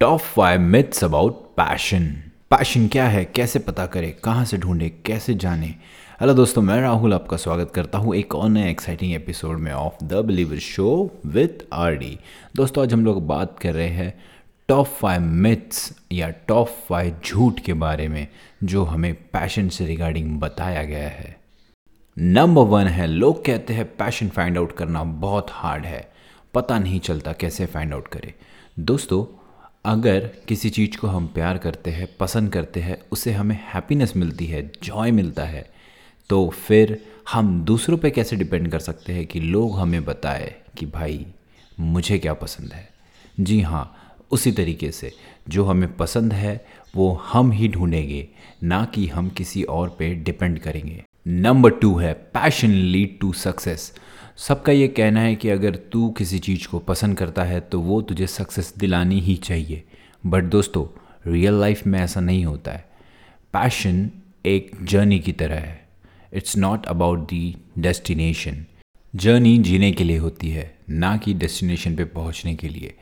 Top five myths about passion passion क्या है? कैसे पता करें? कहाँ से ढूंढे? कैसे जाने? हेलो दोस्तों, मैं राहुल आपका स्वागत करता हूँ एक और नए एक्साइटिंग एपिसोड में of the believer show with R D दोस्तों, आज हम लोग बात कर रहे हैं टॉप फाइव मिथ्स या टॉप फाइव झूठ के बारे में, जो हमें पैशन से रिगार्डिंग बताया गया है। नंबर वन है, लोग कहते हैं पैशन फाइंड आउट करना बहुत हार्ड है। पता नहीं चलता कैसे फाइंड आउट करें। दोस्तों अगर किसी चीज़ को हम प्यार करते हैं, पसंद करते हैं उससे हमें हैप्पीनेस मिलती है जॉय मिलता है तो फिर हम दूसरों पे कैसे डिपेंड कर सकते हैं कि लोग हमें बताए कि भाई, मुझे क्या पसंद है? जी हाँ उसी तरीके से जो हमें पसंद है, वो हम ही ढूंढेंगे, ना कि हम किसी और पे डिपेंड करेंगे। नंबर टू है पैशन लीड टू सक्सेस सबका ये कहना है कि अगर तू किसी चीज़ को पसंद करता है तो वो तुझे सक्सेस दिलानी ही चाहिए। बट दोस्तों रियल लाइफ में ऐसा नहीं होता है। पैशन एक जर्नी की तरह है। It's not about the destination journey जीने के लिए होती है, ना कि डेस्टिनेशन पे पहुँचने के लिए।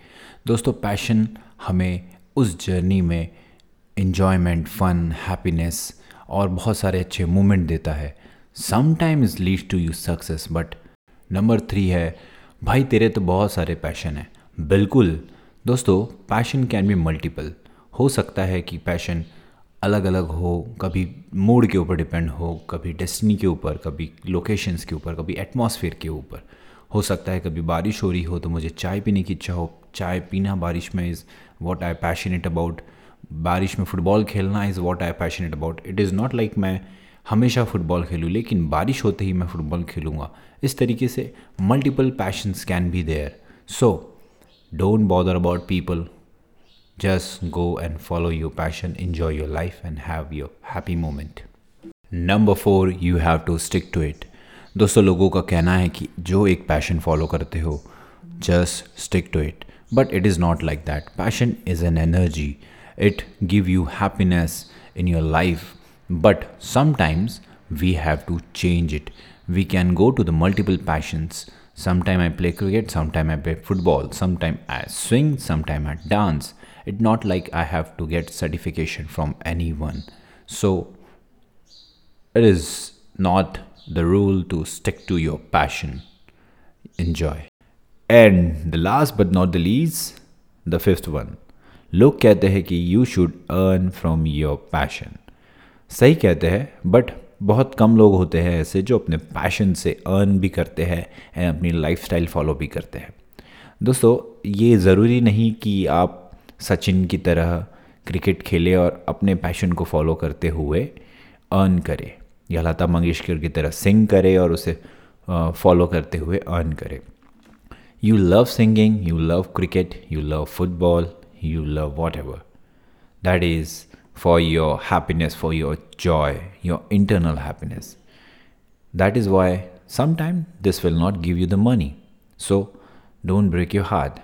दोस्तों पैशन हमें उस जर्नी में इन्जॉयमेंट फन हैप्पीनेस और बहुत सारे अच्छे मोमेंट देता है। Sometimes lead to you success but number three है, भाई तेरे तो बहुत सारे पैशन हैं। बिल्कुल। दोस्तों, पैशन कैन बी मल्टीपल। हो सकता है कि पैशन अलग अलग हो, कभी मूड के ऊपर डिपेंड हो, कभी डेस्टिनी के ऊपर, कभी लोकेशंस के ऊपर, कभी एटमॉस्फेयर के ऊपर। हो सकता है कभी बारिश हो रही हो तो मुझे चाय पीने की इच्छा हो। चाय पीना बारिश में is what I passionate about बारिश में फुटबॉल खेलना is what I passionate about it is not like मैं हमेशा फुटबॉल खेलूँ, लेकिन बारिश होते ही मैं फुटबॉल खेलूँगा। इस तरीके से multiple passions can be there so don't bother about people just go and follow your passion enjoy your life and have your happy moment number four you have to stick to it दोस्तों, लोगों का कहना है कि जो एक passion follow करते हो just stick to it but it is not like that passion is an energy it give you happiness in your life. But sometimes we have to change it. We can go to the multiple passions. Sometime I play cricket, sometime I play football, sometime I swing, sometime I dance. It's not like I have to get certification from anyone. So it is not the rule to stick to your passion. Enjoy. And the last but not the least, the fifth one. Look at the hickey you should earn from your passion. सही कहते हैं but बहुत कम लोग होते हैं ऐसे जो अपने पैशन से अर्न भी करते हैं एंड अपनी लाइफ फॉलो भी करते हैं। दोस्तों, ये ज़रूरी नहीं कि आप सचिन की तरह क्रिकेट खेले और अपने पैशन को फॉलो करते हुए अर्न करें। या लता मंगेशकर की तरह सिंग करे और उसे फॉलो करते हुए अर्न करे। You love singing you love cricket you love football you love whatever. That is for your happiness, for your joy, your internal happiness. That is why sometimes this will not give you the money. So don't break your heart.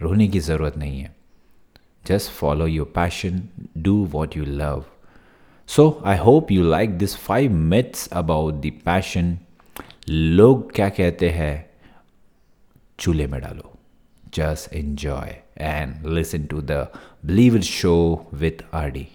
रोने की ज़रूरत नहीं है Just follow your passion, do what you love. So I hope you like this five myths about the passion. लोग क्या कहते हैं चूल्हे में डालो just enjoy and listen to the Believe It show with RD.